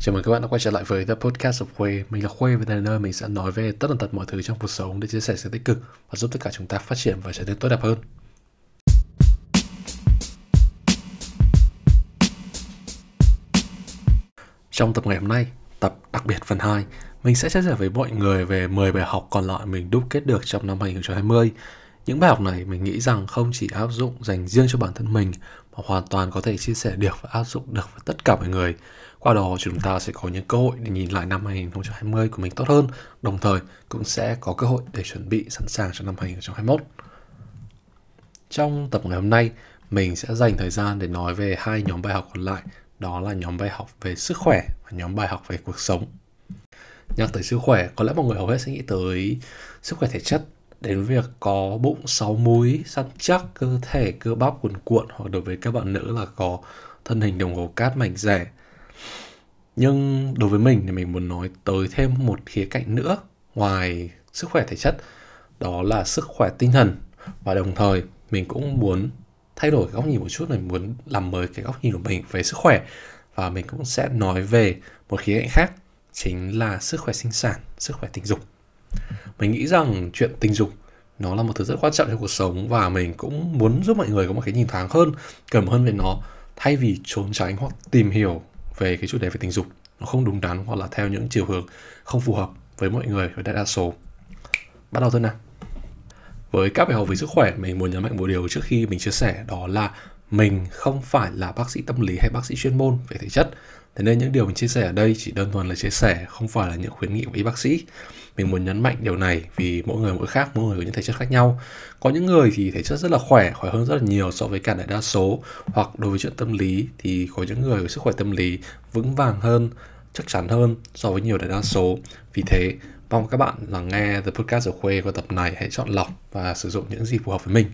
Chào mừng các bạn đã quay trở lại với The Podcast of Khuê. Mình là Khuê và đây là nơi mình sẽ nói về tất tần tật mọi thứ trong cuộc sống để chia sẻ sự tích cực và giúp tất cả chúng ta phát triển và trở nên tốt đẹp hơn. Trong tập ngày hôm nay, tập đặc biệt phần 2, mình sẽ chia sẻ với mọi người về 10 bài học còn lại mình đúc kết được trong năm 2020. Những bài học này mình nghĩ rằng không chỉ áp dụng dành riêng cho bản thân mình mà hoàn toàn có thể chia sẻ được và áp dụng được với tất cả mọi người. Qua đó chúng ta sẽ có những cơ hội để nhìn lại năm 2020 của mình tốt hơn, đồng thời cũng sẽ có cơ hội để chuẩn bị sẵn sàng cho năm 2021. Trong tập ngày hôm nay, mình sẽ dành thời gian để nói về hai nhóm bài học còn lại, đó là nhóm bài học về sức khỏe và nhóm bài học về cuộc sống. Nhắc tới sức khỏe, có lẽ mọi người hầu hết sẽ nghĩ tới sức khỏe thể chất, đến việc có bụng sáu múi, săn chắc, cơ thể, cơ bắp cuồn cuộn hoặc đối với các bạn nữ là có thân hình đồng hồ cát mảnh rẻ. Nhưng đối với mình thì mình muốn nói tới thêm một khía cạnh nữa ngoài sức khỏe thể chất, đó là sức khỏe tinh thần. Và đồng thời mình cũng muốn thay đổi góc nhìn một chút này muốn làm mới cái góc nhìn của mình về sức khỏe. Và mình cũng sẽ nói về một khía cạnh khác chính là sức khỏe sinh sản sức khỏe tình dục. Mình nghĩ rằng chuyện tình dục nó là một thứ rất quan trọng trong cuộc sống và mình cũng muốn giúp mọi người có một cái nhìn thoáng hơn cởi mở hơn về nó thay vì trốn tránh hoặc tìm hiểu về cái chủ đề về tình dục. Nó không đúng đắn hoặc là theo những chiều hướng không phù hợp với mọi người với đại đa số. Bắt đầu thôi nào. Với các bài học về sức khỏe, mình muốn nhấn mạnh một điều trước khi mình chia sẻ, đó là mình không phải là bác sĩ tâm lý hay bác sĩ chuyên môn về thể chất thế nên những điều mình chia sẻ ở đây chỉ đơn thuần là chia sẻ, không phải là những khuyến nghị của y bác sĩ. Mình muốn nhấn mạnh điều này vì mỗi người mỗi khác, mỗi người có những thể chất khác nhau. Có những người thì thể chất rất là khỏe khỏe hơn rất là nhiều so với cả đại đa số. Hoặc đối với chuyện tâm lý thì có những người có sức khỏe tâm lý vững vàng hơn, chắc chắn hơn so với nhiều đại đa số. Vì thế, mong các bạn lắng nghe The Podcast of Khuê qua tập này hãy chọn lọc và sử dụng những gì phù hợp với mình.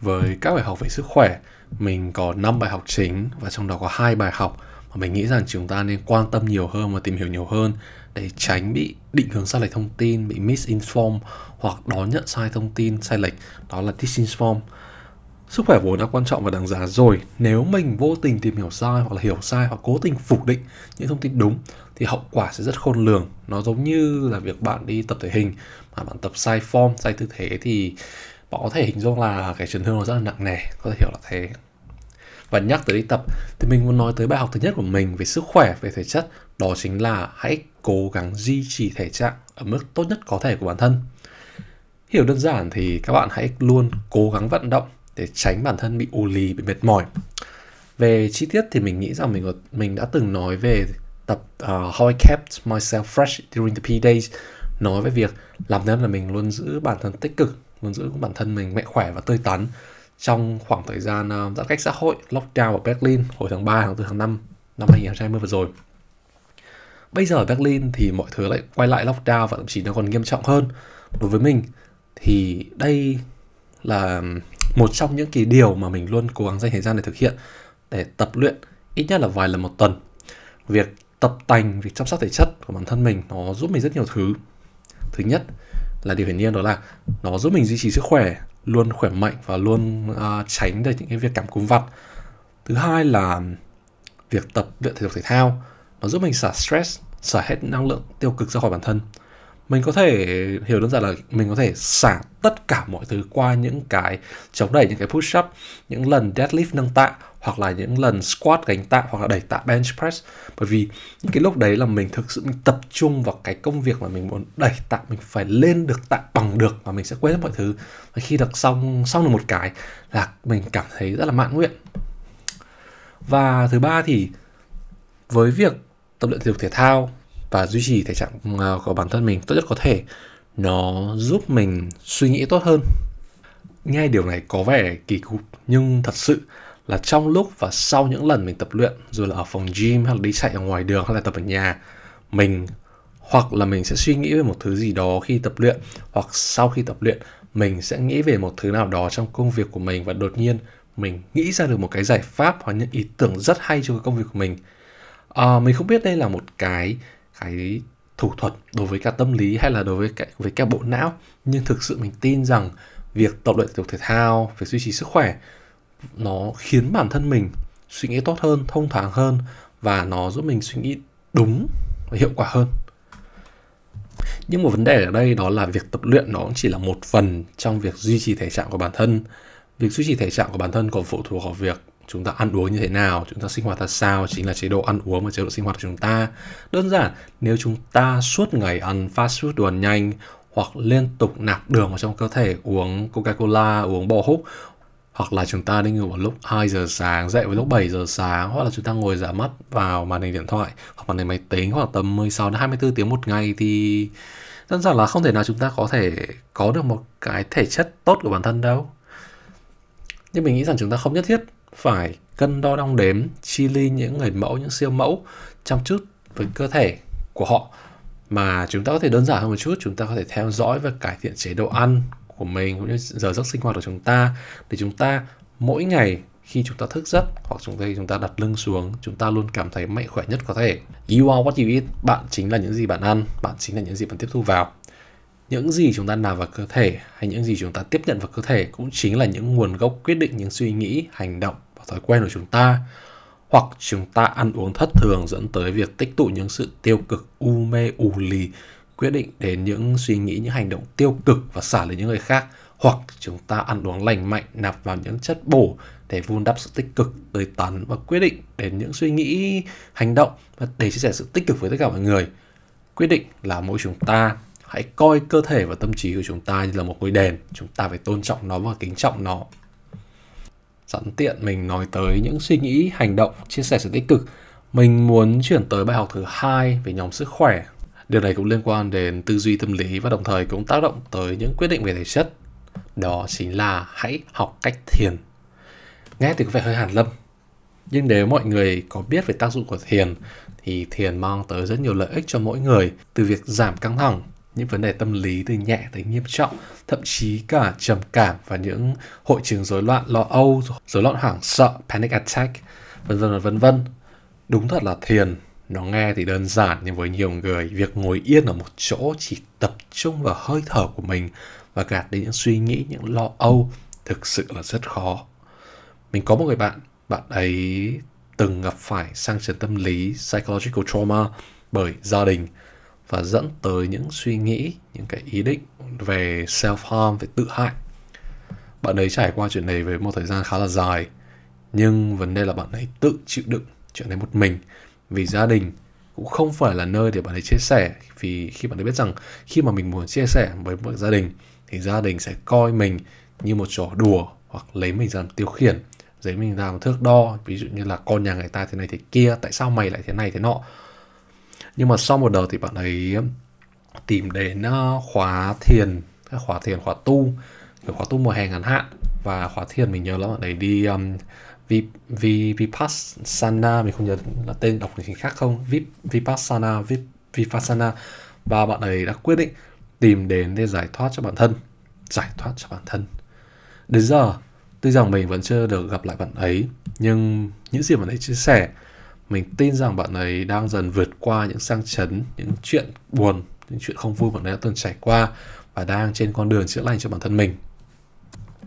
Với các bài học về sức khỏe, mình có 5 bài học chính và trong đó có hai bài học và mình nghĩ rằng chúng ta nên quan tâm nhiều hơn và tìm hiểu nhiều hơn để tránh bị định hướng sai lệch thông tin, bị misinform hoặc đón nhận sai thông tin sai lệch, đó là disinform. Sức khỏe vốn đã quan trọng và đáng giá rồi. Nếu mình vô tình tìm hiểu sai hoặc là hiểu sai hoặc cố tình phủ định những thông tin đúng thì hậu quả sẽ rất khôn lường. Nó giống như là việc bạn đi tập thể hình mà bạn tập sai form, sai tư thế thì bạn có thể hình dung là cái chấn thương nó rất là nặng nề, có thể hiểu là thế. Và nhắc tới đi tập thì mình muốn nói tới bài học thứ nhất của mình về sức khỏe, về thể chất đó chính là hãy cố gắng duy trì thể trạng ở mức tốt nhất có thể của bản thân. Hiểu đơn giản thì các bạn hãy luôn cố gắng vận động để tránh bản thân bị ù lì, bị mệt mỏi. Về chi tiết thì mình nghĩ rằng mình mình đã từng nói về tập uh, How I Kept Myself Fresh During the P Days nói về việc làm thế nào là mình luôn giữ bản thân tích cực, luôn giữ bản thân mình mạnh khỏe và tươi tắn trong khoảng thời gian uh, giãn cách xã hội lockdown ở Berlin hồi tháng 3, tháng 4, tháng 5 năm 2020 vừa rồi. Bây giờ ở Berlin thì mọi thứ lại quay lại lockdown và thậm chí nó còn nghiêm trọng hơn. Đối với mình thì đây là một trong những cái điều mà mình luôn cố gắng dành thời gian để thực hiện để tập luyện ít nhất là vài lần một tuần. Việc tập tành, việc chăm sóc thể chất của bản thân mình nó giúp mình rất nhiều thứ. Thứ nhất là điều hiển nhiên đó là nó giúp mình duy trì sức khỏe, luôn khỏe mạnh và luôn uh, tránh được những cái việc cảm cúm vặt. Thứ hai là việc tập luyện thể dục thể thao nó giúp mình xả stress xả hết năng lượng tiêu cực ra khỏi bản thân mình có thể hiểu đơn giản là mình có thể xả tất cả mọi thứ qua những cái chống đẩy những cái push up những lần deadlift nâng tạ hoặc là những lần squat gánh tạ hoặc là đẩy tạ bench press. Bởi vì những cái lúc đấy là mình thực sự mình tập trung vào cái công việc mà mình muốn đẩy tạ mình phải lên được tạ bằng được và mình sẽ quên hết mọi thứ. Và khi được xong xong được một cái là mình cảm thấy rất là mãn nguyện. Và thứ ba thì với việc tập luyện thể dục thể thao và duy trì thể trạng ờ, của bản thân mình tốt nhất có thể, nó giúp mình suy nghĩ tốt hơn. Nghe điều này có vẻ kỳ cục, nhưng thật sự là trong lúc và sau những lần mình tập luyện rồi là ở phòng gym hay là đi chạy ở ngoài đường hay là tập ở nhà mình hoặc là mình sẽ suy nghĩ về một thứ gì đó khi tập luyện hoặc sau khi tập luyện mình sẽ nghĩ về một thứ nào đó trong công việc của mình và đột nhiên mình nghĩ ra được một cái giải pháp hoặc những ý tưởng rất hay cho cái công việc của mình. À, mình không biết đây là một cái cái thủ thuật đối với cả tâm lý hay là đối với cả với cả bộ não nhưng thực sự mình tin rằng việc tập luyện thể dục thể thao việc duy trì sức khỏe nó khiến bản thân mình suy nghĩ tốt hơn thông thoáng hơn và nó giúp mình suy nghĩ đúng và hiệu quả hơn. Nhưng một vấn đề ở đây đó là việc tập luyện nó cũng chỉ là một phần trong việc duy trì thể trạng của bản thân. Việc duy trì thể trạng của bản thân còn phụ thuộc vào việc chúng ta ăn uống như thế nào chúng ta sinh hoạt ra sao chính là chế độ ăn uống và chế độ sinh hoạt của chúng ta. Đơn giản nếu chúng ta suốt ngày ăn fast food đồ ăn nhanh hoặc liên tục nạp đường vào trong cơ thể uống Coca-Cola, uống bò húc hoặc là chúng ta đi ngủ vào lúc 2 giờ sáng, dậy vào lúc 7 giờ sáng hoặc là chúng ta ngồi giả mắt vào màn hình điện thoại hoặc màn hình máy tính khoảng tầm 16 đến 24 tiếng một ngày thì đơn giản là không thể nào chúng ta có thể có được một cái thể chất tốt của bản thân đâu. Nhưng mình nghĩ rằng chúng ta không nhất thiết phải cân đo đong đếm chi ly những người mẫu, những siêu mẫu chăm chút với cơ thể của họ mà chúng ta có thể đơn giản hơn một chút chúng ta có thể theo dõi và cải thiện chế độ ăn của mình cũng như giờ giấc sinh hoạt của chúng ta để chúng ta mỗi ngày khi chúng ta thức giấc hoặc chúng ta chúng ta đặt lưng xuống, chúng ta luôn cảm thấy mạnh khỏe nhất có thể. You are what you eat, bạn chính là những gì bạn ăn, bạn chính là những gì bạn tiếp thu vào. Những gì chúng ta nạp vào cơ thể hay những gì chúng ta tiếp nhận vào cơ thể cũng chính là những nguồn gốc quyết định những suy nghĩ, hành động và thói quen của chúng ta. Hoặc chúng ta ăn uống thất thường dẫn tới việc tích tụ những sự tiêu cực, u mê ù lì quyết định đến những suy nghĩ, những hành động tiêu cực và xả lên những người khác, hoặc chúng ta ăn uống lành mạnh, nạp vào những chất bổ để vun đắp sự tích cực, tươi tắn và quyết định đến những suy nghĩ, hành động và để chia sẻ sự tích cực với tất cả mọi người. Quyết định là mỗi chúng ta hãy coi cơ thể và tâm trí của chúng ta như là một ngôi đền. Chúng ta phải tôn trọng nó và kính trọng nó. Sẵn tiện mình nói tới những suy nghĩ, hành động, chia sẻ sự tích cực. Mình muốn chuyển tới bài học thứ hai về nhóm sức khỏe điều này cũng liên quan đến tư duy tâm lý và đồng thời cũng tác động tới những quyết định về thể chất. Đó chính là hãy học cách thiền. Nghe thì có vẻ hơi hàn lâm. Nhưng nếu mọi người có biết về tác dụng của thiền thì thiền mang tới rất nhiều lợi ích cho mỗi người từ việc giảm căng thẳng những vấn đề tâm lý từ nhẹ tới nghiêm trọng, thậm chí cả trầm cảm và những hội chứng rối loạn lo âu, rối loạn hoảng sợ, panic attack, vân vân vân vân. Đúng thật là thiền, nó nghe thì đơn giản nhưng với nhiều người, việc ngồi yên ở một chỗ chỉ tập trung vào hơi thở của mình và gạt đi những suy nghĩ, những lo âu thực sự là rất khó. Mình có một người bạn, bạn ấy từng gặp phải sang chấn tâm lý, psychological trauma bởi gia đình và dẫn tới những suy nghĩ những cái ý định về self harm về tự hại bạn ấy trải qua chuyện này với một thời gian khá là dài nhưng vấn đề là bạn ấy tự chịu đựng chuyện này một mình vì gia đình cũng không phải là nơi để bạn ấy chia sẻ. Vì khi bạn ấy biết rằng khi mà mình muốn chia sẻ với một gia đình thì gia đình sẽ coi mình như một trò đùa hoặc lấy mình làm tiêu khiển lấy mình làm thước đo. Ví dụ như là con nhà người ta thế này thế kia tại sao mày lại thế này thế nọ? Nhưng mà sau một đợt thì bạn ấy tìm đến ờ, khóa thiền khóa thiền khóa tu. Khóa tu mùa hè ngắn hạn. Và khóa thiền mình nhớ là bạn ấy đi um, Vipassana mình không nhớ là tên đọc chính khác không? Vip, Vipassana Vip, Vipassana. Và bạn ấy đã quyết định tìm đến để giải thoát cho bản thân. Giải thoát cho bản thân. Đến giờ tuy rằng mình vẫn chưa được gặp lại bạn ấy nhưng những gì bạn ấy chia sẻ mình tin rằng bạn ấy đang dần vượt qua những sang chấn những chuyện buồn những chuyện không vui bạn ấy đã từng trải qua và đang trên con đường chữa lành cho bản thân mình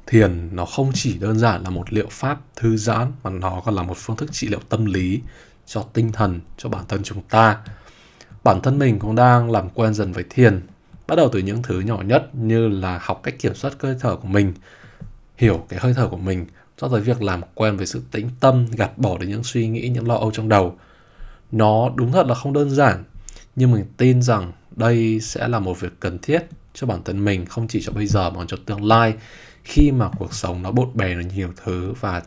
thiền nó không chỉ đơn giản là một liệu pháp thư giãn, mà nó còn là một phương thức trị liệu tâm lý cho tinh thần, cho bản thân chúng ta. Bản thân mình cũng đang làm quen dần với thiền, bắt đầu từ những thứ nhỏ nhất như là học cách kiểm soát hơi thở của mình, hiểu cái hơi thở của mình, cho tới việc làm quen với sự tĩnh tâm, gạt bỏ được những suy nghĩ, những lo âu trong đầu. Nó đúng thật là không đơn giản, nhưng mình tin rằng đây sẽ là một việc cần thiết cho bản thân mình, không chỉ cho bây giờ mà cho tương lai khi mà cuộc sống nó bộn bề nó nhiều thứ và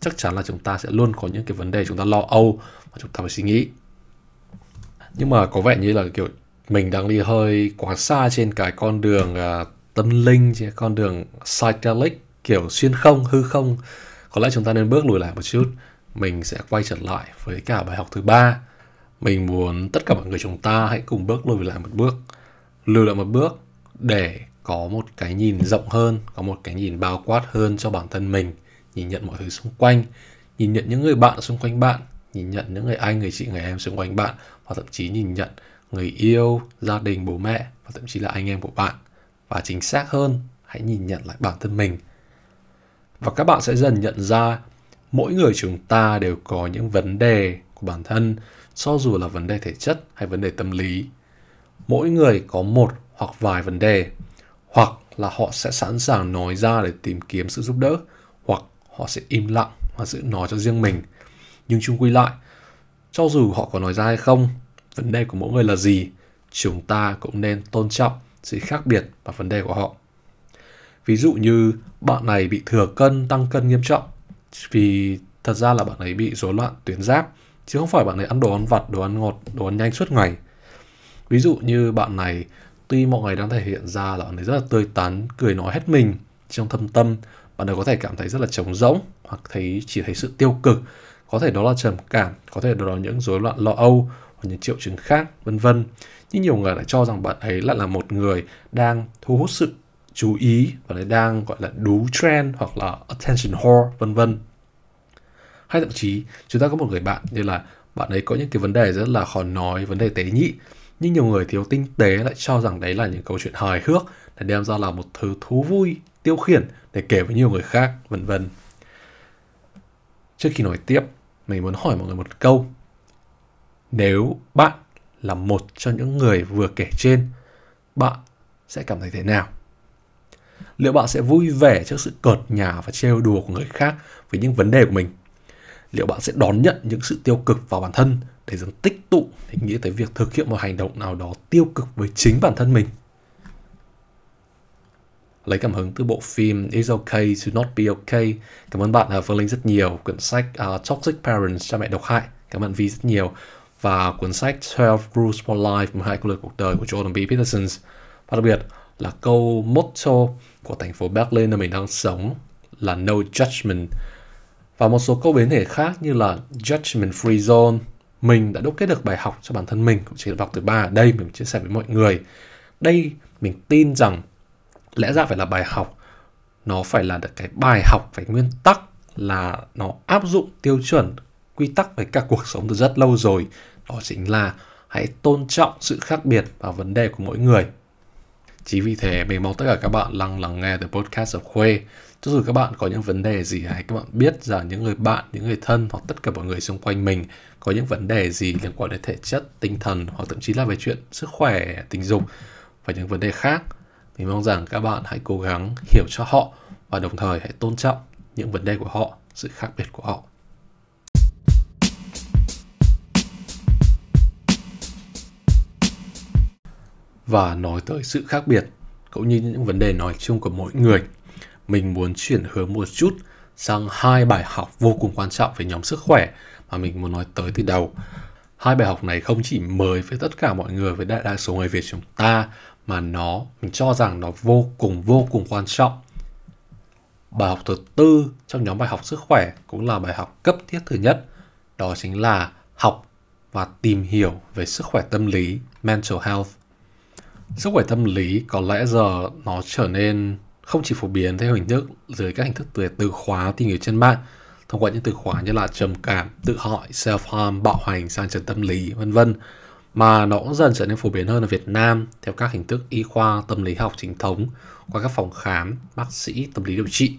chắc chắn là chúng ta sẽ luôn có những cái vấn đề chúng ta lo âu và chúng ta phải suy nghĩ. Nhưng mà có vẻ như là kiểu mình đang đi hơi quá xa trên cái con đường uh, tâm linh trên con đường psychedelic kiểu xuyên không hư không. Có lẽ chúng ta nên bước lùi lại một chút. Mình sẽ quay trở lại với cả bài học thứ ba. Mình muốn tất cả mọi người chúng ta hãy cùng bước lùi lại một bước. Lùi lại một bước để có một cái nhìn rộng hơn, có một cái nhìn bao quát hơn cho bản thân mình, nhìn nhận mọi thứ xung quanh, nhìn nhận những người bạn xung quanh bạn, nhìn nhận những người anh, người chị, người em xung quanh bạn và thậm chí nhìn nhận người yêu, gia đình, bố mẹ và thậm chí là anh em của bạn. Và chính xác hơn, hãy nhìn nhận lại bản thân mình. Và các bạn sẽ dần nhận ra, mỗi người chúng ta đều có những vấn đề của bản thân, cho dù là vấn đề thể chất hay vấn đề tâm lý. Mỗi người có một hoặc vài vấn đề hoặc là họ sẽ sẵn sàng nói ra để tìm kiếm sự giúp đỡ, hoặc họ sẽ im lặng và giữ nó cho riêng mình. Nhưng chung quy lại, cho dù họ có nói ra hay không, vấn đề của mỗi người là gì, chúng ta cũng nên tôn trọng sự khác biệt và vấn đề của họ. Ví dụ như bạn này bị thừa cân, tăng cân nghiêm trọng, vì thật ra là bạn ấy bị rối loạn tuyến giáp, chứ không phải bạn ấy ăn đồ ăn vặt, đồ ăn ngọt, đồ ăn nhanh suốt ngày. Ví dụ như bạn này tuy mọi người đang thể hiện ra là bạn ấy rất là tươi tắn, cười nói hết mình trong thâm tâm, bạn ấy có thể cảm thấy rất là trống rỗng hoặc thấy, chỉ thấy sự tiêu cực. Có thể đó là trầm cảm, có thể đó là những rối loạn lo âu hoặc những triệu chứng khác, vân vân. Nhưng nhiều người lại cho rằng bạn ấy lại là một người đang thu hút sự chú ý và lại đang, gọi là, đú trend hoặc là attention whore, vân vân. Hay thậm chí, chúng ta có một người bạn như là bạn ấy có những cái vấn đề rất là khó nói, vấn đề tế nhị nhưng nhiều người thiếu tinh tế lại cho rằng đấy là những câu chuyện hài hước để đem ra là một thứ thú vui, tiêu khiển để kể với nhiều người khác, vân vân. Trước khi nói tiếp, mình muốn hỏi mọi người một câu. Nếu bạn là một trong những người vừa kể trên, bạn sẽ cảm thấy thế nào? Liệu bạn sẽ vui vẻ trước sự cợt nhả và trêu đùa của người khác với những vấn đề của mình? Liệu bạn sẽ đón nhận những sự tiêu cực vào bản thân để dần tích tụ để nghĩ tới việc thực hiện một hành động nào đó tiêu cực với chính bản thân mình lấy cảm hứng từ bộ phim It's Okay to Not Be Okay. Cảm ơn bạn uh, Phương Linh rất nhiều. Quyển sách uh, Toxic Parents, cha mẹ độc hại. Cảm ơn Vi rất nhiều. Và cuốn sách 12 Rules for Life, 12 quy luật cuộc đời của Jordan B. Peterson. Và đặc biệt là câu motto của thành phố Berlin nơi mình đang sống là No Judgment. Và một số câu biến thể khác như là Judgment Free Zone. Mình đã đúc kết được bài học cho bản thân mình, cũng chỉ là học từ ba ở đây, mình chia sẻ với mọi người. Đây, mình tin rằng lẽ ra phải là bài học. Nó phải là được cái bài học phải nguyên tắc là nó áp dụng tiêu chuẩn quy tắc với cả cuộc sống từ rất lâu rồi. Đó chính là hãy tôn trọng sự khác biệt và vấn đề của mỗi người. Chỉ vì thế mình mong tất cả các bạn lắng lắng nghe the podcast of Khuê cho dù các bạn có những vấn đề gì hãy các bạn biết rằng những người bạn những người thân hoặc tất cả mọi người xung quanh mình có những vấn đề gì liên quan đến thể chất tinh thần hoặc thậm chí là về chuyện sức khỏe tình dục và những vấn đề khác mình mong rằng các bạn hãy cố gắng hiểu cho họ và đồng thời hãy tôn trọng những vấn đề của họ, sự khác biệt của họ. Và nói tới sự khác biệt cũng như những vấn đề nói chung của mỗi người, mình muốn chuyển hướng một chút sang hai bài học vô cùng quan trọng về nhóm sức khỏe mà mình muốn nói tới từ đầu. Hai bài học này không chỉ mới với tất cả mọi người với đại đa số người Việt chúng ta, mà nó, mình cho rằng nó vô cùng vô cùng quan trọng bài học thứ tư trong nhóm bài học sức khỏe cũng là bài học cấp thiết thứ nhất, đó chính là học và tìm hiểu về sức khỏe tâm lý, mental health sức khỏe tâm lý có lẽ giờ nó trở nên không chỉ phổ biến theo hình thức dưới các hình thức từ từ khóa tìm hiểu trên mạng, thông qua những từ khóa như là trầm cảm, tự hỏi self harm bạo hành, sang trần tâm lý, vân vân, mà nó cũng dần trở nên phổ biến hơn ở Việt Nam theo các hình thức y khoa, tâm lý học chính thống, qua các phòng khám, bác sĩ, tâm lý điều trị.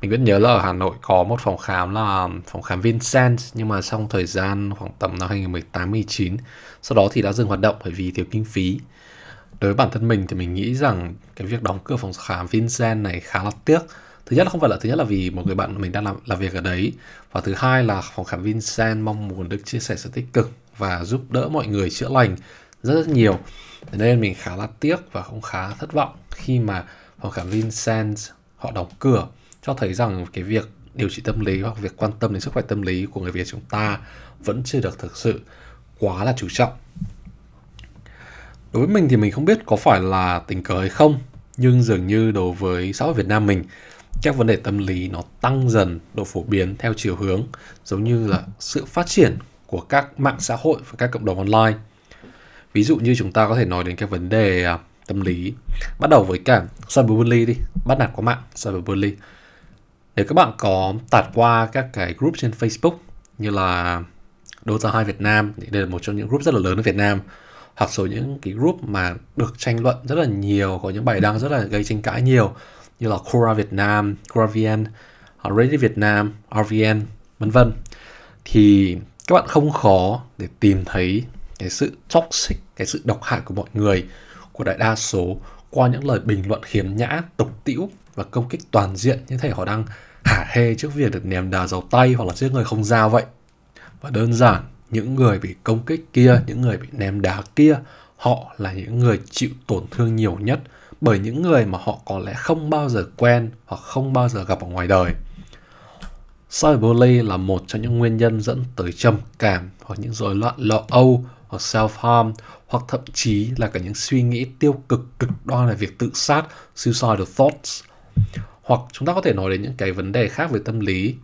Mình vẫn nhớ là ở Hà Nội có một phòng khám là phòng khám Vincent, nhưng mà trong thời gian khoảng tầm năm 2018-19 sau đó thì đã dừng hoạt động bởi vì thiếu kinh phí đối với bản thân mình thì mình nghĩ rằng cái việc đóng cửa phòng khám Vincent này khá là tiếc. Thứ nhất là không phải là, thứ nhất là vì một người bạn mình đang làm làm việc ở đấy. Và thứ hai là phòng khám Vincent mong muốn được chia sẻ sự tích cực và giúp đỡ mọi người chữa lành rất rất nhiều. Thế nên mình khá là tiếc và cũng khá thất vọng khi mà phòng khám Vincent họ đóng cửa, cho thấy rằng cái việc điều trị tâm lý hoặc việc quan tâm đến sức khỏe tâm lý của người Việt chúng ta vẫn chưa được thực sự quá là chú trọng. Đối với mình thì mình không biết có phải là tình cờ hay không, nhưng dường như đối với xã hội Việt Nam mình, các vấn đề tâm lý nó tăng dần độ phổ biến theo chiều hướng giống như là sự phát triển của các mạng xã hội và các cộng đồng online. Ví dụ như chúng ta có thể nói đến các vấn đề à, tâm lý bắt đầu với cả cyberbully đi, bắt nạt qua mạng cyberbully. Nếu các bạn có tạt qua các cái group trên Facebook như là Dota 2 Việt Nam, thì đây là một trong những group rất là lớn ở Việt Nam hoặc số những cái group mà được tranh luận rất là nhiều, có những bài đăng rất là gây tranh cãi nhiều như là Quora Việt Nam, Quora VN, Reddit Việt Nam, RVN, vân vân thì các bạn không khó để tìm thấy cái sự toxic, cái sự độc hại của mọi người, của đại đa số qua những lời bình luận khiếm nhã, tục tĩu và công kích toàn diện như thể họ đang hả hê trước việc được ném đá giàu tay hoặc là trước người không giao vậy. Và đơn giản, những người bị công kích kia, những người bị ném đá kia, họ là những người chịu tổn thương nhiều nhất bởi những người mà họ có lẽ không bao giờ quen hoặc không bao giờ gặp ở ngoài đời. Cyberbully là một trong những nguyên nhân dẫn tới trầm cảm hoặc những rối loạn lo âu hoặc self-harm hoặc thậm chí là cả những suy nghĩ tiêu cực cực đoan về việc tự sát, suicidal thoughts. Hoặc chúng ta có thể nói đến những cái vấn đề khác về tâm lý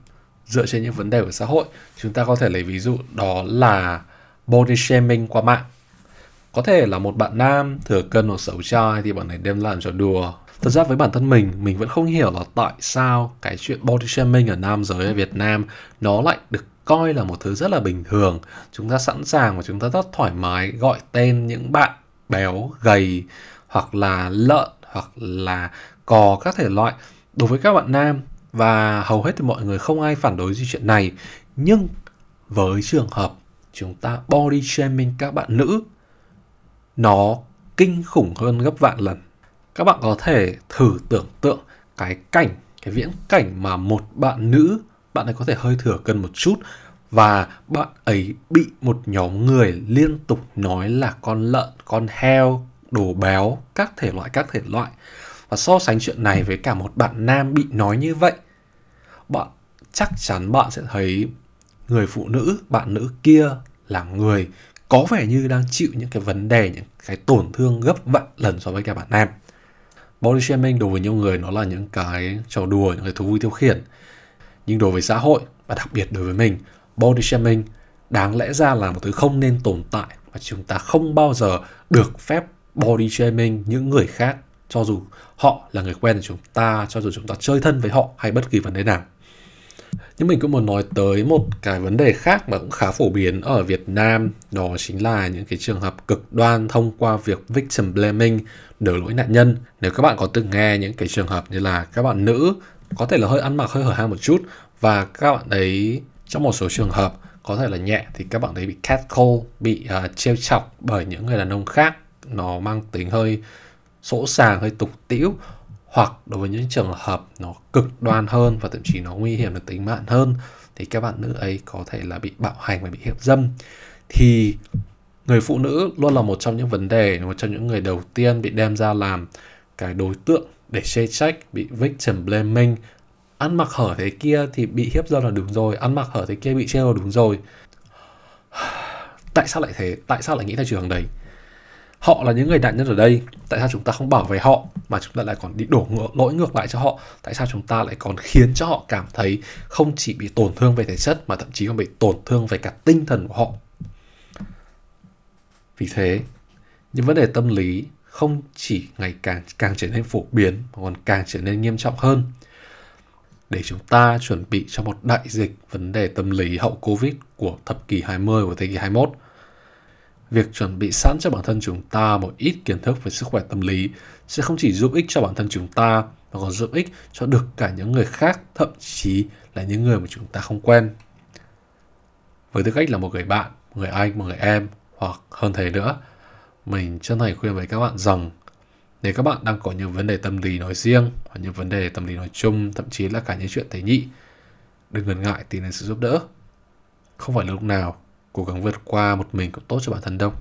dựa trên những vấn đề của xã hội. Chúng ta có thể lấy ví dụ đó là body shaming qua mạng. Có thể là một bạn nam thừa cân hoặc xấu trai thì bạn này đem làm trò đùa Thật ra với bản thân mình, mình vẫn không hiểu là tại sao cái chuyện body shaming ở nam giới ở Việt Nam nó lại được coi là một thứ rất là bình thường. Chúng ta sẵn sàng và chúng ta rất thoải mái gọi tên những bạn béo, gầy hoặc là lợn hoặc là cò các thể loại đối với các bạn nam và hầu hết thì mọi người không ai phản đối gì chuyện này. Nhưng với trường hợp chúng ta body shaming các bạn nữ, nó kinh khủng hơn gấp vạn lần các bạn có thể thử tưởng tượng cái cảnh, cái viễn cảnh mà một bạn nữ, bạn ấy có thể hơi thừa cân một chút và bạn ấy bị một nhóm người liên tục nói là con lợn, con heo, đồ béo, các thể loại, các thể loại và so sánh chuyện này với cả một bạn nam bị nói như vậy, bạn chắc chắn bạn sẽ thấy người phụ nữ, bạn nữ kia là người có vẻ như đang chịu những cái vấn đề, những cái tổn thương gấp vạn lần so với cả bạn nam. Body shaming đối với nhiều người nó là những cái trò đùa, những cái thú vui tiêu khiển. Nhưng đối với xã hội và đặc biệt đối với mình, body shaming đáng lẽ ra là một thứ không nên tồn tại và chúng ta không bao giờ được phép body shaming những người khác cho dù họ là người quen của chúng ta cho dù chúng ta chơi thân với họ hay bất kỳ vấn đề nào. Nhưng mình cũng muốn nói tới một cái vấn đề khác mà cũng khá phổ biến ở Việt Nam đó chính là những cái trường hợp cực đoan thông qua việc victim blaming đổ lỗi nạn nhân. Nếu các bạn có từng nghe những cái trường hợp như là các bạn nữ có thể là hơi ăn mặc hơi hở hang một chút và các bạn ấy trong một số trường hợp có thể là nhẹ thì các bạn ấy bị catcall bị uh, trêu chọc bởi những người đàn ông khác nó mang tính hơi sỗ sàng hơi tục tĩu, hoặc đối với những trường hợp nó cực đoan hơn và thậm chí nó nguy hiểm đến tính mạng hơn, thì các bạn nữ ấy có thể là bị bạo hành và bị hiếp dâm. Thì người phụ nữ luôn là một trong những vấn đề, một trong những người đầu tiên bị đem ra làm cái đối tượng để chê trách, bị victim blaming. Ăn mặc hở thế kia thì bị hiếp dâm là đúng rồi, ăn mặc hở thế kia bị trêu là đúng rồi. Tại sao lại thế? Tại sao lại nghĩ theo trường đấy? Họ là những người nạn nhân ở đây. Tại sao chúng ta không bảo vệ họ mà chúng ta lại còn đi đổ ngược, lỗi ngược lại cho họ? Tại sao chúng ta lại còn khiến cho họ cảm thấy không chỉ bị tổn thương về thể chất mà thậm chí còn bị tổn thương về cả tinh thần của họ? Vì thế những vấn đề tâm lý không chỉ ngày càng càng trở nên phổ biến mà còn càng trở nên nghiêm trọng hơn. Để chúng ta chuẩn bị cho một đại dịch vấn đề tâm lý hậu Covid của thập kỷ 20 của thế kỷ 21 việc chuẩn bị sẵn cho bản thân chúng ta một ít kiến thức về sức khỏe tâm lý sẽ không chỉ giúp ích cho bản thân chúng ta, mà còn giúp ích cho được cả những người khác, thậm chí là những người mà chúng ta không quen. Với tư cách là một người bạn, một người anh, một người em, hoặc hơn thế nữa, mình chân thành khuyên với các bạn rằng nếu các bạn đang có những vấn đề tâm lý nói riêng, hoặc những vấn đề tâm lý nói chung, thậm chí là cả những chuyện tế nhị, đừng ngần ngại tìm đến sự giúp đỡ. Không phải lúc nào cố gắng vượt qua một mình cũng tốt cho bản thân đâu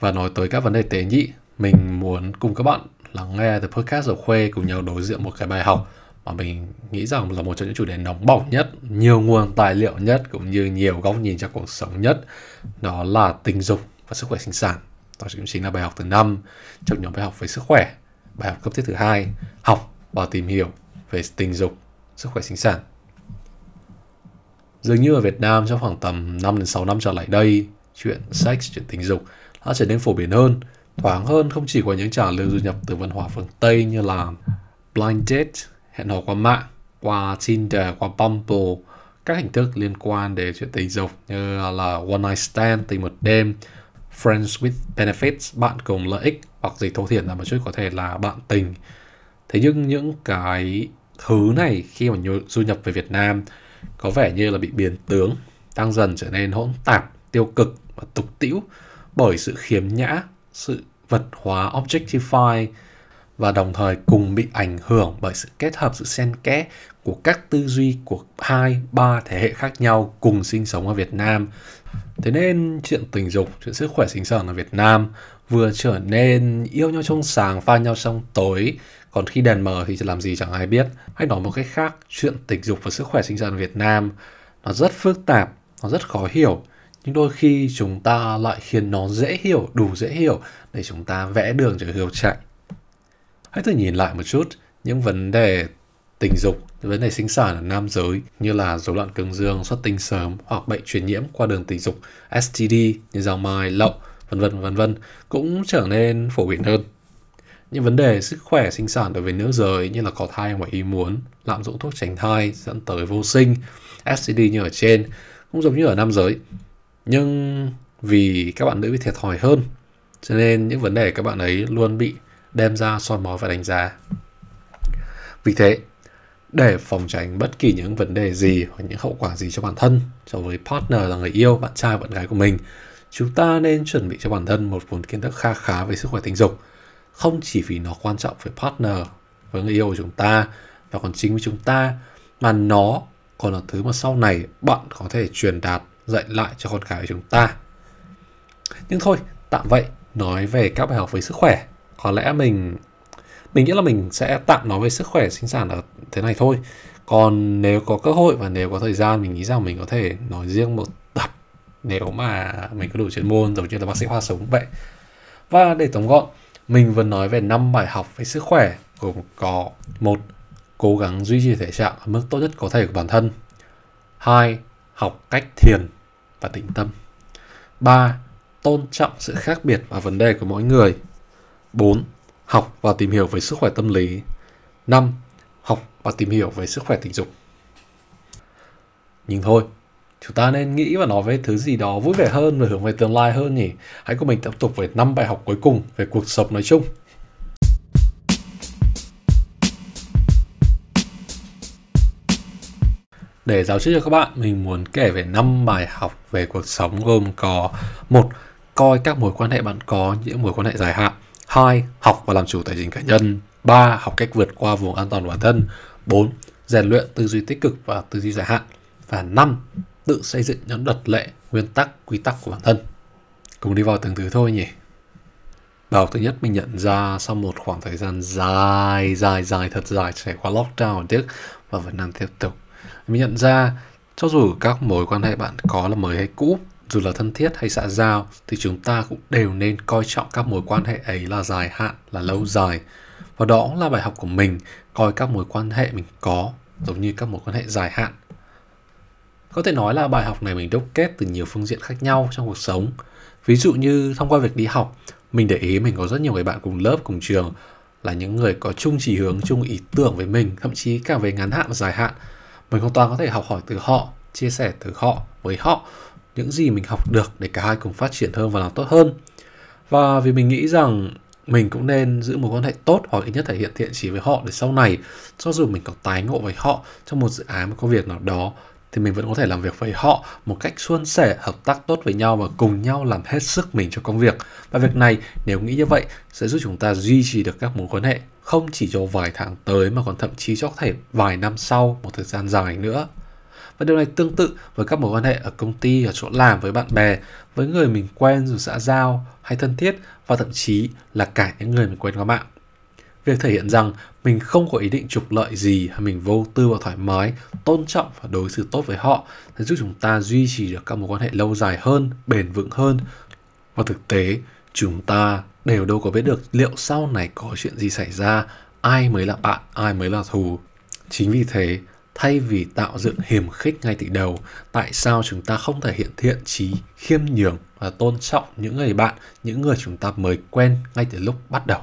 và nói tới các vấn đề tế nhị mình muốn cùng các bạn lắng nghe từ podcast của Khuê cùng nhau đối diện một cái bài học mà mình nghĩ rằng là một trong những chủ đề nóng bỏng nhất, nhiều nguồn tài liệu nhất cũng như nhiều góc nhìn cho cuộc sống nhất đó là tình dục và sức khỏe sinh sản. Đó cũng chính là bài học thứ năm trong nhóm bài học về sức khỏe. Bài học cấp thiết thứ hai, học và tìm hiểu về tình dục, sức khỏe sinh sản. Dường như ở Việt Nam trong khoảng tầm 5 đến 6 năm trở lại đây, chuyện sex, chuyện tình dục đã trở nên phổ biến hơn, thoáng hơn không chỉ qua những trào lưu du nhập từ văn hóa phương Tây như là blind date, hẹn hò qua mạng, qua Tinder, qua Bumble, các hình thức liên quan đến chuyện tình dục như là one night stand, tình một đêm, friends with benefits, bạn cùng lợi ích hoặc gì thô thiển là một chút có thể là bạn tình. Thế nhưng những cái thứ này khi mà du nhập về Việt Nam có vẻ như là bị biến tướng, đang dần trở nên hỗn tạp, tiêu cực và tục tĩu bởi sự khiếm nhã, sự vật hóa objectify và đồng thời cùng bị ảnh hưởng bởi sự kết hợp sự xen kẽ của các tư duy của hai ba thế hệ khác nhau cùng sinh sống ở Việt Nam. Thế nên chuyện tình dục, chuyện sức khỏe sinh sản ở Việt Nam vừa trở nên yêu nhau trong sáng, pha nhau trong tối, còn khi đèn mờ thì làm gì chẳng ai biết. Hay nói một cách khác, chuyện tình dục và sức khỏe sinh sản ở Việt Nam nó rất phức tạp, nó rất khó hiểu. Nhưng đôi khi chúng ta lại khiến nó dễ hiểu, đủ dễ hiểu để chúng ta vẽ đường cho hiểu chạy. Hãy thử nhìn lại một chút những vấn đề tình dục, vấn đề sinh sản ở nam giới như là rối loạn cương dương, xuất tinh sớm hoặc bệnh truyền nhiễm qua đường tình dục, STD như giang mai, lậu, vân vân vân vân cũng trở nên phổ biến hơn. Những vấn đề sức khỏe sinh sản đối với nữ giới như là có thai ngoài ý muốn, lạm dụng thuốc tránh thai dẫn tới vô sinh, STD như ở trên cũng giống như ở nam giới. Nhưng vì các bạn nữ bị thiệt thòi hơn, cho nên những vấn đề các bạn ấy luôn bị đem ra soi mói và đánh giá. Vì thế, để phòng tránh bất kỳ những vấn đề gì hoặc những hậu quả gì cho bản thân, cho với partner là người yêu, bạn trai, bạn gái của mình, chúng ta nên chuẩn bị cho bản thân một vốn kiến thức kha khá về sức khỏe tình dục. Không chỉ vì nó quan trọng với partner, với người yêu của chúng ta và còn chính với chúng ta, mà nó còn là thứ mà sau này bạn có thể truyền đạt dạy lại cho con cái của chúng ta. Nhưng thôi, tạm vậy, nói về các bài học về sức khỏe. Có lẽ mình mình nghĩ là mình sẽ tạm nói về sức khỏe sinh sản ở thế này thôi. Còn nếu có cơ hội và nếu có thời gian mình nghĩ rằng mình có thể nói riêng một tập nếu mà mình có đủ chuyên môn giống như là bác sĩ khoa sống vậy. Và để tóm gọn mình vừa nói về năm bài học về sức khỏe gồm có một cố gắng duy trì thể trạng ở mức tốt nhất có thể của bản thân hai học cách thiền và tĩnh tâm ba tôn trọng sự khác biệt và vấn đề của mỗi người 4. Học và tìm hiểu về sức khỏe tâm lý. 5. Học và tìm hiểu về sức khỏe tình dục. Nhưng thôi, chúng ta nên nghĩ và nói về thứ gì đó vui vẻ hơn và hướng về tương lai hơn nhỉ. Hãy cùng mình tiếp tục với năm bài học cuối cùng về cuộc sống nói chung. Để giáo chức cho các bạn, mình muốn kể về 5 bài học về cuộc sống gồm có một Coi các mối quan hệ bạn có những mối quan hệ dài hạn 2. Học và làm chủ tài chính cá nhân 3. Học cách vượt qua vùng an toàn bản thân 4. Rèn luyện tư duy tích cực và tư duy dài hạn Và 5. Tự xây dựng những luật lệ, nguyên tắc, quy tắc của bản thân. Cùng đi vào từng thứ thôi nhỉ. Bài học thứ nhất mình nhận ra sau một khoảng thời gian dài, dài, dài, thật dài trải qua lockdown ở Đức và vẫn đang tiếp tục. Mình nhận ra cho dù các mối quan hệ bạn có là mới hay cũ dù là thân thiết hay xã giao thì chúng ta cũng đều nên coi trọng các mối quan hệ ấy là dài hạn là lâu dài. Và đó cũng là bài học của mình coi các mối quan hệ mình có giống như các mối quan hệ dài hạn có thể nói là bài học này mình đúc kết từ nhiều phương diện khác nhau trong cuộc sống. Ví dụ như thông qua việc đi học, mình để ý mình có rất nhiều người bạn cùng lớp, cùng trường, là những người có chung chỉ hướng, chung ý tưởng với mình, thậm chí cả về ngắn hạn và dài hạn. Mình hoàn toàn có thể học hỏi từ họ, chia sẻ từ họ, với họ những gì mình học được để cả hai cùng phát triển hơn và làm tốt hơn. Và vì mình nghĩ rằng mình cũng nên giữ một quan hệ tốt hoặc ít nhất thể hiện thiện trí với họ để sau này, cho dù mình có tái ngộ với họ trong một dự án, một công việc nào đó thì mình vẫn có thể làm việc với họ một cách suôn sẻ hợp tác tốt với nhau và cùng nhau làm hết sức mình cho công việc và việc này nếu nghĩ như vậy sẽ giúp chúng ta duy trì được các mối quan hệ không chỉ cho vài tháng tới mà còn thậm chí cho có thể vài năm sau một thời gian dài nữa và điều này tương tự với các mối quan hệ ở công ty, ở chỗ làm với bạn bè, với người mình quen dù xã giao hay thân thiết và thậm chí là cả những người mình quen qua mạng. Việc thể hiện rằng mình không có ý định trục lợi gì hay mình vô tư và thoải mái, tôn trọng và đối xử tốt với họ sẽ giúp chúng ta duy trì được các mối quan hệ lâu dài hơn, bền vững hơn. Và thực tế, chúng ta đều đâu có biết được liệu sau này có chuyện gì xảy ra, ai mới là bạn, ai mới là thù. Chính vì thế, thay vì tạo dựng hiềm khích ngay từ đầu tại sao chúng ta không thể hiện thiện trí khiêm nhường và tôn trọng những người bạn những người chúng ta mới quen ngay từ lúc bắt đầu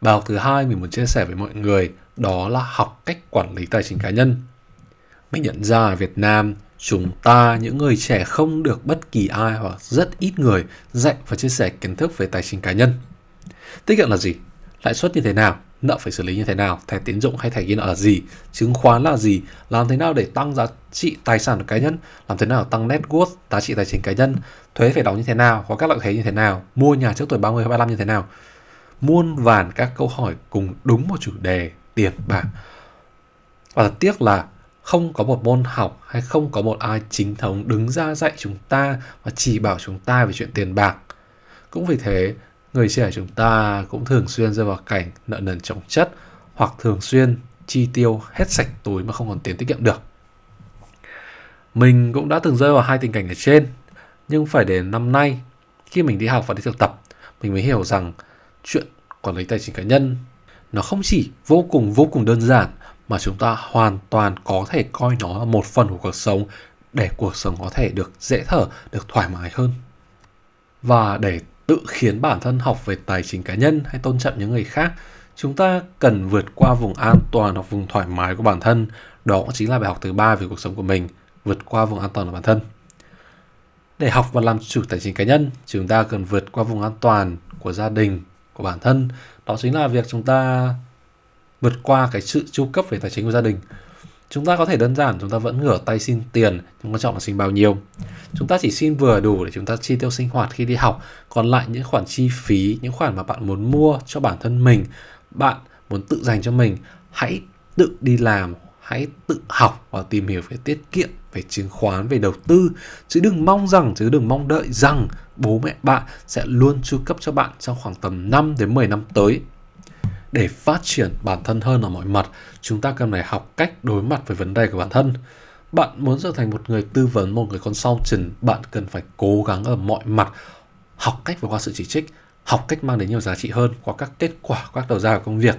bài học thứ hai mình muốn chia sẻ với mọi người đó là học cách quản lý tài chính cá nhân. Mình nhận ra ở việt nam, chúng ta, những người trẻ không được bất kỳ ai hoặc rất ít người dạy và chia sẻ kiến thức về tài chính cá nhân. Tiết kiệm là gì? Lãi suất như thế nào? Nợ phải xử lý như thế nào? Thẻ tín dụng hay thẻ ghi nợ là gì? Chứng khoán là gì? Làm thế nào để tăng giá trị tài sản của cá nhân? Làm thế nào tăng net worth, giá trị tài chính cá nhân? Thuế phải đóng như thế nào? Có các loại thuế như thế nào? Mua nhà trước tuổi 30 hay 35 như thế nào? Muôn vàn các câu hỏi cùng đúng một chủ đề tiền bạc và thật tiếc là không có một môn học hay không có một ai chính thống đứng ra dạy chúng ta và chỉ bảo chúng ta về chuyện tiền bạc cũng vì thế người trẻ chúng ta cũng thường xuyên rơi vào cảnh nợ nần chồng chất hoặc thường xuyên chi tiêu hết sạch túi mà không còn tiền tiết kiệm được. Mình cũng đã từng rơi vào hai tình cảnh ở trên, nhưng phải đến năm nay khi mình đi học và đi thực tập, mình mới hiểu rằng chuyện quản lý tài chính cá nhân. Nó không chỉ vô cùng vô cùng đơn giản mà chúng ta hoàn toàn có thể coi nó là một phần của cuộc sống để cuộc sống có thể được dễ thở, được thoải mái hơn. Và để tự khiến bản thân học về tài chính cá nhân hay tôn trọng những người khác chúng ta cần vượt qua vùng an toàn hoặc vùng thoải mái của bản thân. Đó cũng chính là bài học thứ ba về cuộc sống của mình vượt qua vùng an toàn của bản thân. Để học và làm chủ tài chính cá nhân chúng ta cần vượt qua vùng an toàn của gia đình của bản thân. Đó chính là việc chúng ta vượt qua cái sự chu cấp về tài chính của gia đình. Chúng ta có thể đơn giản chúng ta vẫn ngửa tay xin tiền, nhưng quan trọng là xin bao nhiêu. Chúng ta chỉ xin vừa đủ để chúng ta chi tiêu sinh hoạt khi đi học. Còn lại những khoản chi phí, những khoản mà bạn muốn mua cho bản thân mình, bạn muốn tự dành cho mình, hãy tự đi làm, hãy tự học và tìm hiểu về tiết kiệm về chứng khoán, về đầu tư. Chứ đừng mong rằng, chứ đừng mong đợi rằng bố mẹ bạn sẽ luôn chu cấp cho bạn trong khoảng tầm 5 đến 10 năm tới. Để phát triển bản thân hơn ở mọi mặt, chúng ta cần phải học cách đối mặt với vấn đề của bản thân. Bạn muốn trở thành một người tư vấn, một người consultant, bạn cần phải cố gắng ở mọi mặt học cách vượt qua sự chỉ trích, học cách mang đến nhiều giá trị hơn qua các kết quả, các đầu ra của công việc.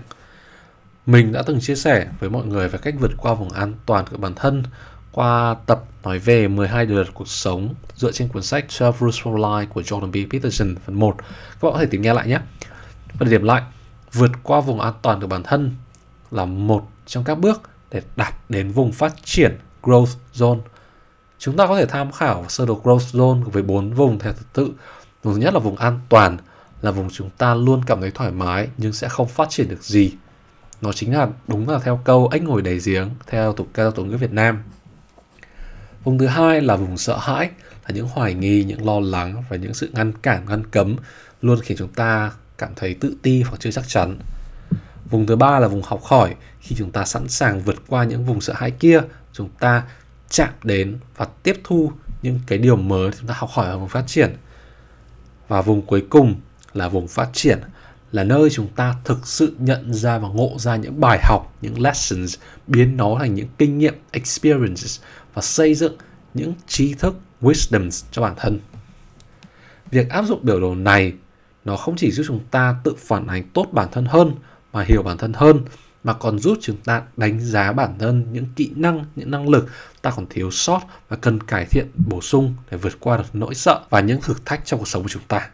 Mình đã từng chia sẻ với mọi người về cách vượt qua vùng an toàn của bản thân qua tập nói về 12 điều luật cuộc sống dựa trên cuốn sách 12 Rules for Life của Jordan B. Peterson phần 1. Các bạn có thể tìm nghe lại nhé. Và để điểm lại, vượt qua vùng an toàn của bản thân là một trong các bước để đạt đến vùng phát triển growth zone. Chúng ta có thể tham khảo sơ đồ growth zone với bốn vùng theo thứ tự. Vùng thứ nhất là vùng an toàn, là vùng chúng ta luôn cảm thấy thoải mái nhưng sẽ không phát triển được gì. Nó chính là đúng là theo câu ếch ngồi đầy giếng theo tục ca tục ngữ Việt Nam. Vùng thứ hai là vùng sợ hãi, là những hoài nghi, những lo lắng và những sự ngăn cản, ngăn cấm luôn khiến chúng ta cảm thấy tự ti hoặc chưa chắc chắn. Vùng thứ ba là vùng học hỏi, khi chúng ta sẵn sàng vượt qua những vùng sợ hãi kia, chúng ta chạm đến và tiếp thu những cái điều mới chúng ta học hỏi ở vùng phát triển. Và vùng cuối cùng là vùng phát triển, là nơi chúng ta thực sự nhận ra và ngộ ra những bài học, những lessons, biến nó thành những kinh nghiệm, experiences và xây dựng những trí thức, wisdoms cho bản thân. Việc áp dụng biểu đồ này nó không chỉ giúp chúng ta tự phản ánh tốt bản thân hơn mà hiểu bản thân hơn mà còn giúp chúng ta đánh giá bản thân những kỹ năng những năng lực ta còn thiếu sót và cần cải thiện bổ sung để vượt qua được nỗi sợ và những thử thách trong cuộc sống của chúng ta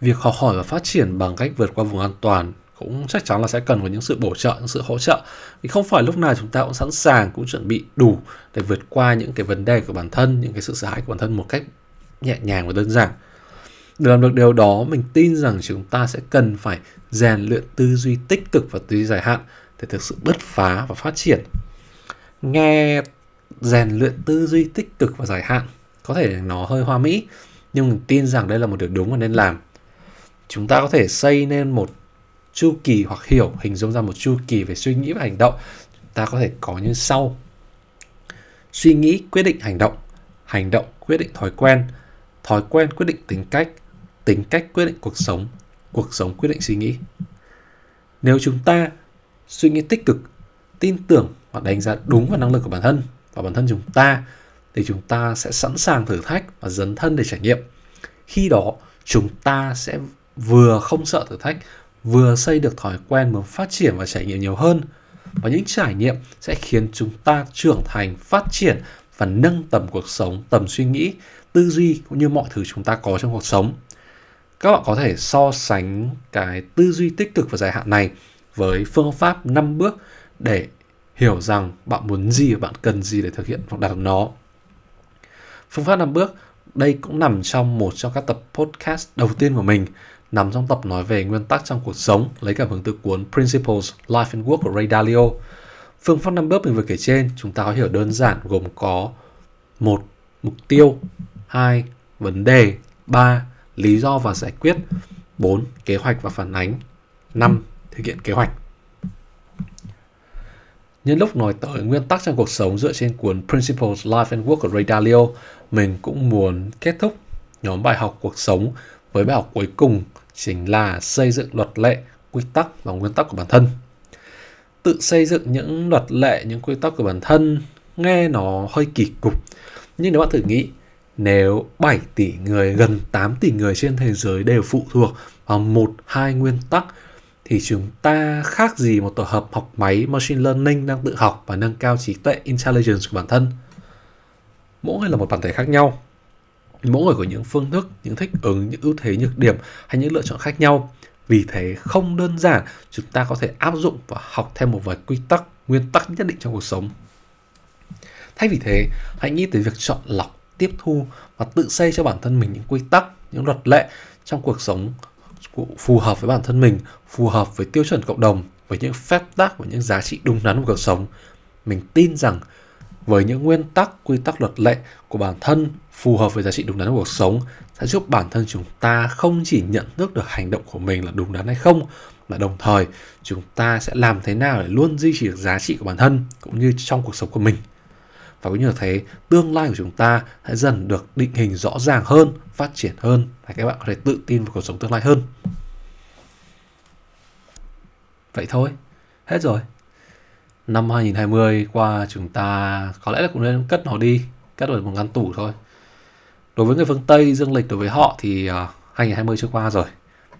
việc học hỏi và phát triển bằng cách vượt qua vùng an toàn cũng chắc chắn là sẽ cần có những sự bổ trợ những sự hỗ trợ vì không phải lúc nào chúng ta cũng sẵn sàng cũng chuẩn bị đủ để vượt qua những cái vấn đề của bản thân những cái sự sợ hãi của bản thân một cách nhẹ nhàng và đơn giản để làm được điều đó, mình tin rằng chúng ta sẽ cần phải rèn luyện tư duy tích cực và tư duy dài hạn để thực sự bứt phá và phát triển. Nghe rèn luyện tư duy tích cực và dài hạn có thể nó hơi hoa mỹ, nhưng mình tin rằng đây là một điều đúng và nên làm. Chúng ta có thể xây nên một chu kỳ hoặc hiểu hình dung ra một chu kỳ về suy nghĩ và hành động. Ta có thể có như sau. Suy nghĩ quyết định hành động, hành động quyết định thói quen, thói quen quyết định tính cách, tính cách quyết định cuộc sống, cuộc sống quyết định suy nghĩ. Nếu chúng ta suy nghĩ tích cực, tin tưởng và đánh giá đúng vào năng lực của bản thân và bản thân chúng ta thì chúng ta sẽ sẵn sàng thử thách và dấn thân để trải nghiệm. Khi đó, chúng ta sẽ vừa không sợ thử thách, vừa xây được thói quen muốn phát triển và trải nghiệm nhiều hơn. Và những trải nghiệm sẽ khiến chúng ta trưởng thành, phát triển và nâng tầm cuộc sống, tầm suy nghĩ, tư duy cũng như mọi thứ chúng ta có trong cuộc sống các bạn có thể so sánh cái tư duy tích cực và dài hạn này với phương pháp 5 bước để hiểu rằng bạn muốn gì và bạn cần gì để thực hiện hoặc đạt được nó. Phương pháp 5 bước đây cũng nằm trong một trong các tập podcast đầu tiên của mình nằm trong tập nói về nguyên tắc trong cuộc sống lấy cảm hứng từ cuốn Principles Life and Work của Ray Dalio. Phương pháp năm bước mình vừa kể trên chúng ta có hiểu đơn giản gồm có một mục tiêu, hai vấn đề, ba lý do và giải quyết, 4. Kế hoạch và phản ánh 5. Thực hiện kế hoạch Nhân lúc nói tới nguyên tắc trong cuộc sống dựa trên cuốn Principles Life and Work của Ray Dalio, mình cũng muốn kết thúc nhóm bài học cuộc sống với bài học cuối cùng chính là xây dựng luật lệ, quy tắc và nguyên tắc của bản thân. Tự xây dựng những luật lệ, những quy tắc của bản thân nghe nó hơi kỳ cục. Nhưng nếu bạn thử nghĩ, nếu 7 tỷ người, gần 8 tỷ người trên thế giới đều phụ thuộc vào một hai nguyên tắc thì chúng ta khác gì một tổ hợp học máy machine learning đang tự học và nâng cao trí tuệ intelligence của bản thân. Mỗi người là một bản thể khác nhau. Mỗi người có những phương thức, những thích ứng, những ưu thế, nhược điểm hay những lựa chọn khác nhau. Vì thế không đơn giản chúng ta có thể áp dụng và học thêm một vài quy tắc, nguyên tắc nhất định trong cuộc sống. Thay vì thế, hãy nghĩ tới việc chọn lọc, tiếp thu và tự xây cho bản thân mình những quy tắc, những luật lệ trong cuộc sống phù hợp với bản thân mình, phù hợp với tiêu chuẩn cộng đồng, với những phép tắc và những giá trị đúng đắn của cuộc sống. Mình tin rằng với những nguyên tắc, quy tắc luật lệ của bản thân phù hợp với giá trị đúng đắn của cuộc sống sẽ giúp bản thân chúng ta không chỉ nhận thức được hành động của mình là đúng đắn hay không, mà đồng thời chúng ta sẽ làm thế nào để luôn duy trì được giá trị của bản thân cũng như trong cuộc sống của mình. Và cũng như là thế tương lai của chúng ta sẽ dần được định hình rõ ràng hơn phát triển hơn và các bạn có thể tự tin vào cuộc sống tương lai hơn. Vậy thôi hết rồi. Năm 2020 qua chúng ta có lẽ là cũng nên cất nó đi cất vào một ngăn tủ thôi đối với người phương Tây dương lịch đối với họ thì uh, 2020 chưa qua rồi.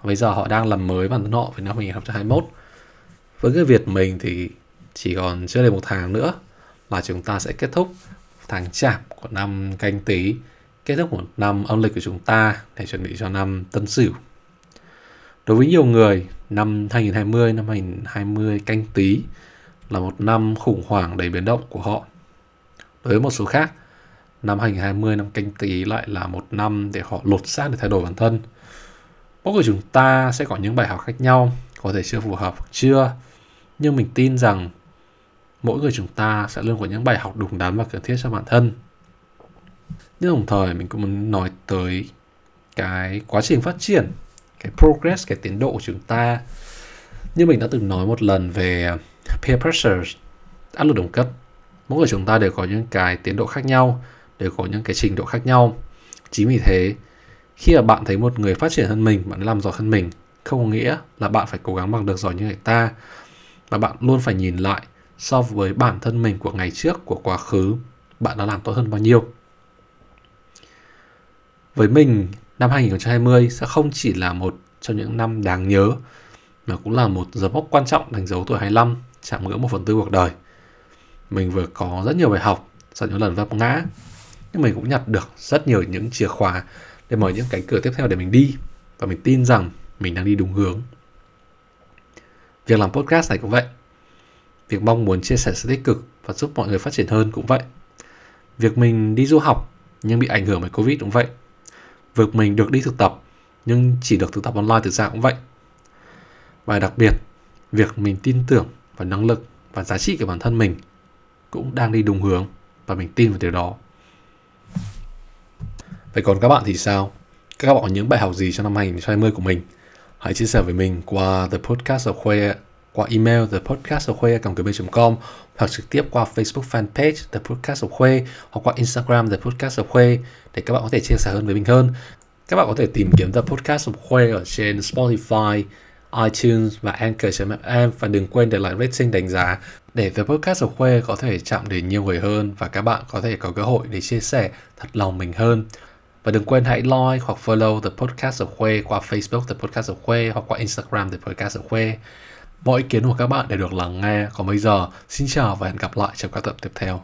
Bây giờ họ đang làm mới bản thân họ với năm 2021 với người Việt mình thì chỉ còn chưa đầy một tháng nữa là chúng ta sẽ kết thúc tháng chạp của năm canh tí kết thúc một năm âm lịch của chúng ta để chuẩn bị cho năm tân sửu. Đối với nhiều người năm 2020 năm 2020 canh tí là một năm khủng hoảng đầy biến động của họ. Đối với một số khác năm 2020 năm canh tí lại là một năm để họ lột xác để thay đổi bản thân. Mỗi người chúng ta sẽ có những bài học khác nhau, có thể chưa phù hợp chưa? Nhưng mình tin rằng mỗi người chúng ta sẽ luôn có những bài học đúng đắn và cần thiết cho bản thân. Nhưng đồng thời mình cũng muốn nói tới cái quá trình phát triển, cái progress, cái tiến độ của chúng ta. Như mình đã từng nói một lần về peer pressure, áp lực đồng cấp. Mỗi người chúng ta đều có những cái tiến độ khác nhau đều có những cái trình độ khác nhau chính vì thế khi mà bạn thấy một người phát triển hơn mình bạn làm giỏi hơn mình không có nghĩa là bạn phải cố gắng bằng được giỏi như người ta mà bạn luôn phải nhìn lại so với bản thân mình của ngày trước, của quá khứ, bạn đã làm tốt hơn bao nhiêu. Với mình, năm 2020 sẽ không chỉ là một trong những năm đáng nhớ, mà cũng là một dấu mốc quan trọng đánh dấu tuổi 25, chạm ngưỡng một phần tư cuộc đời. Mình vừa có rất nhiều bài học sau những lần vấp ngã, nhưng mình cũng nhặt được rất nhiều những chìa khóa để mở những cánh cửa tiếp theo để mình đi. Và mình tin rằng mình đang đi đúng hướng. Việc làm podcast này cũng vậy. Việc mong muốn chia sẻ sự tích cực và giúp mọi người phát triển hơn cũng vậy. Việc mình đi du học nhưng bị ảnh hưởng bởi Covid cũng vậy. Việc mình được đi thực tập nhưng chỉ được thực tập online từ xa cũng vậy. Và đặc biệt, việc mình tin tưởng vào năng lực và giá trị của bản thân mình cũng đang đi đúng hướng và mình tin vào điều đó. Vậy còn các bạn thì sao? Các bạn có những bài học gì cho năm 2020 của mình? Hãy chia sẻ với mình qua The Podcast of Khuê qua email the podcast of khuê com hoặc trực tiếp qua Facebook fanpage The Podcast of Khuê hoặc qua Instagram The Podcast of Khuê để các bạn có thể chia sẻ hơn với mình hơn. Các bạn có thể tìm kiếm The Podcast of Khuê ở trên Spotify, iTunes và Anchor.fm và đừng quên để lại rating đánh giá để The Podcast of Khuê có thể chạm đến nhiều người hơn và các bạn có thể có cơ hội để chia sẻ thật lòng mình hơn. Và đừng quên hãy like hoặc follow The Podcast of Khuê qua Facebook The Podcast of Khuê hoặc qua Instagram The Podcast of Khuê. Mọi ý kiến của các bạn đều được lắng nghe. Còn bây giờ, xin chào và hẹn gặp lại trong các tập tiếp theo.